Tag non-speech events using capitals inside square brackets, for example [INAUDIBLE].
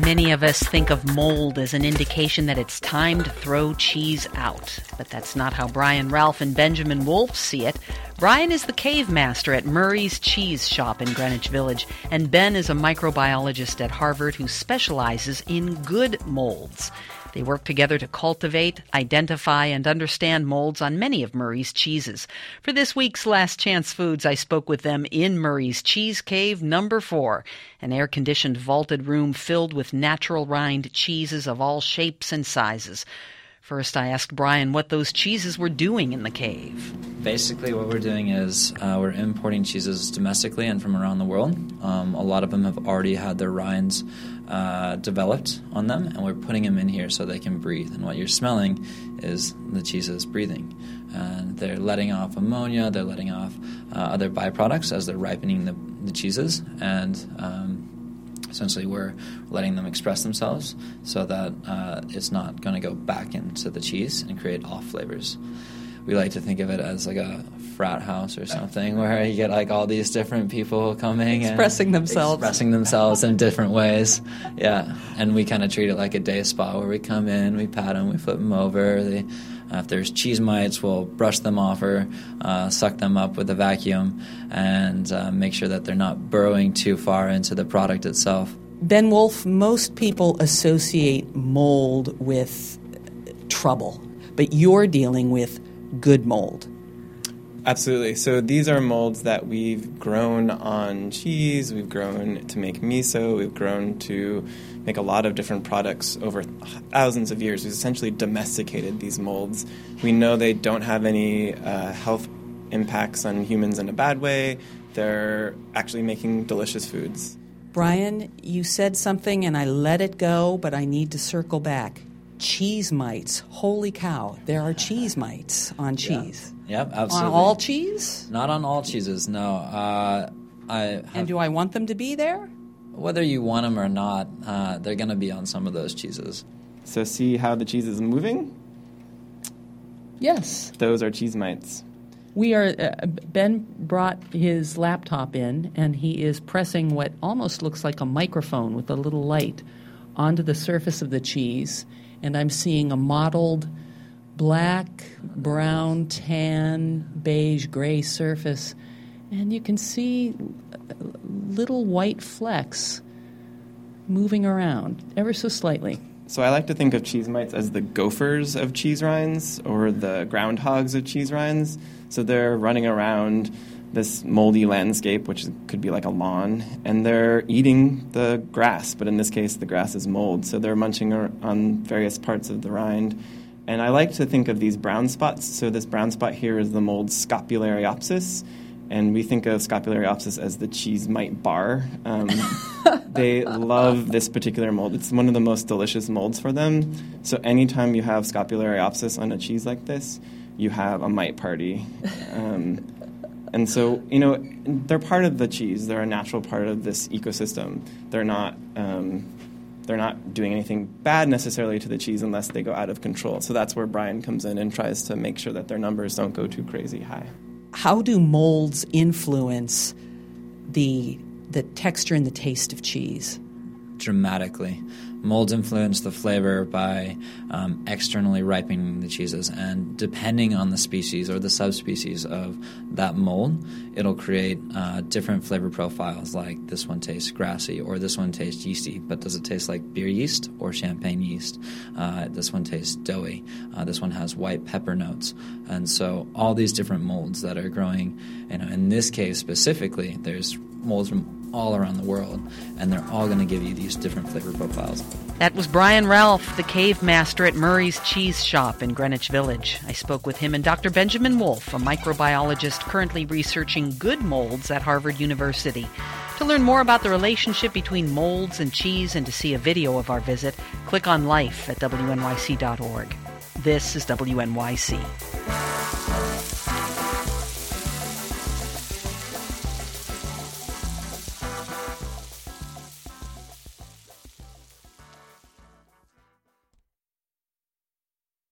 Many of us think of mold as an indication that it's time to throw cheese out. But that's not how Brian Ralph and Benjamin Wolfe see it. Brian is the cave master at Murray's Cheese Shop in Greenwich Village, and Ben is a microbiologist at Harvard who specializes in good molds. They work together to cultivate, identify, and understand molds on many of Murray's cheeses. For this week's Last Chance Foods, I spoke with them in Murray's Cheese Cave number four, an air conditioned vaulted room filled with natural rind cheeses of all shapes and sizes. First, I asked Brian what those cheeses were doing in the cave. Basically, what we're doing is uh, we're importing cheeses domestically and from around the world. Um, a lot of them have already had their rinds uh, developed on them, and we're putting them in here so they can breathe. And what you're smelling is the cheeses breathing. And they're letting off ammonia, they're letting off uh, other byproducts as they're ripening the, the cheeses. And um, essentially, we're letting them express themselves so that uh, it's not going to go back into the cheese and create off flavors we like to think of it as like a frat house or something [LAUGHS] where you get like all these different people coming expressing themselves. expressing themselves in different ways. Yeah. And we kind of treat it like a day spa where we come in we pat them we flip them over they, uh, if there's cheese mites we'll brush them off or uh, suck them up with a vacuum and uh, make sure that they're not burrowing too far into the product itself. Ben Wolfe most people associate mold with trouble but you're dealing with good mold. Absolutely. So these are molds that we've grown on cheese, we've grown to make miso, we've grown to make a lot of different products over thousands of years. We've essentially domesticated these molds. We know they don't have any uh, health impacts on humans in a bad way. They're actually making delicious foods. Brian, you said something and I let it go, but I need to circle back cheese mites. Holy cow, there are cheese mites on cheese. Yeah. Yep, absolutely. On all cheese? Not on all cheeses, no. Uh, I and do I want them to be there? Whether you want them or not, uh, they're going to be on some of those cheeses. So, see how the cheese is moving? Yes. Those are cheese mites. We are. Uh, ben brought his laptop in, and he is pressing what almost looks like a microphone with a little light onto the surface of the cheese and I'm seeing a mottled black, brown, tan, beige, gray surface, and you can see little white flecks moving around ever so slightly. So I like to think of cheese mites as the gophers of cheese rinds or the groundhogs of cheese rinds. So they're running around this moldy landscape, which could be like a lawn, and they're eating the grass, but in this case, the grass is mold. So they're munching on various parts of the rind. And I like to think of these brown spots. So this brown spot here is the mold Scopulariopsis, and we think of Scopulariopsis as the cheese mite bar. Um, [LAUGHS] they love this particular mold. It's one of the most delicious molds for them. So anytime you have Scopulariopsis on a cheese like this, you have a mite party. Um, and so, you know, they're part of the cheese. They're a natural part of this ecosystem. They're not. Um, they're not doing anything bad necessarily to the cheese unless they go out of control. So that's where Brian comes in and tries to make sure that their numbers don't go too crazy high. How do molds influence the the texture and the taste of cheese? Dramatically. Molds influence the flavor by um, externally ripening the cheeses, and depending on the species or the subspecies of that mold, it'll create uh, different flavor profiles. Like this one tastes grassy, or this one tastes yeasty, but does it taste like beer yeast or champagne yeast? Uh, this one tastes doughy. Uh, this one has white pepper notes, and so all these different molds that are growing. You know, in this case specifically, there's molds from all around the world, and they're all going to give you these different flavor profiles. That was Brian Ralph, the cave master at Murray's Cheese Shop in Greenwich Village. I spoke with him and Dr. Benjamin Wolfe, a microbiologist currently researching good molds at Harvard University. To learn more about the relationship between molds and cheese and to see a video of our visit, click on Life at WNYC.org. This is WNYC.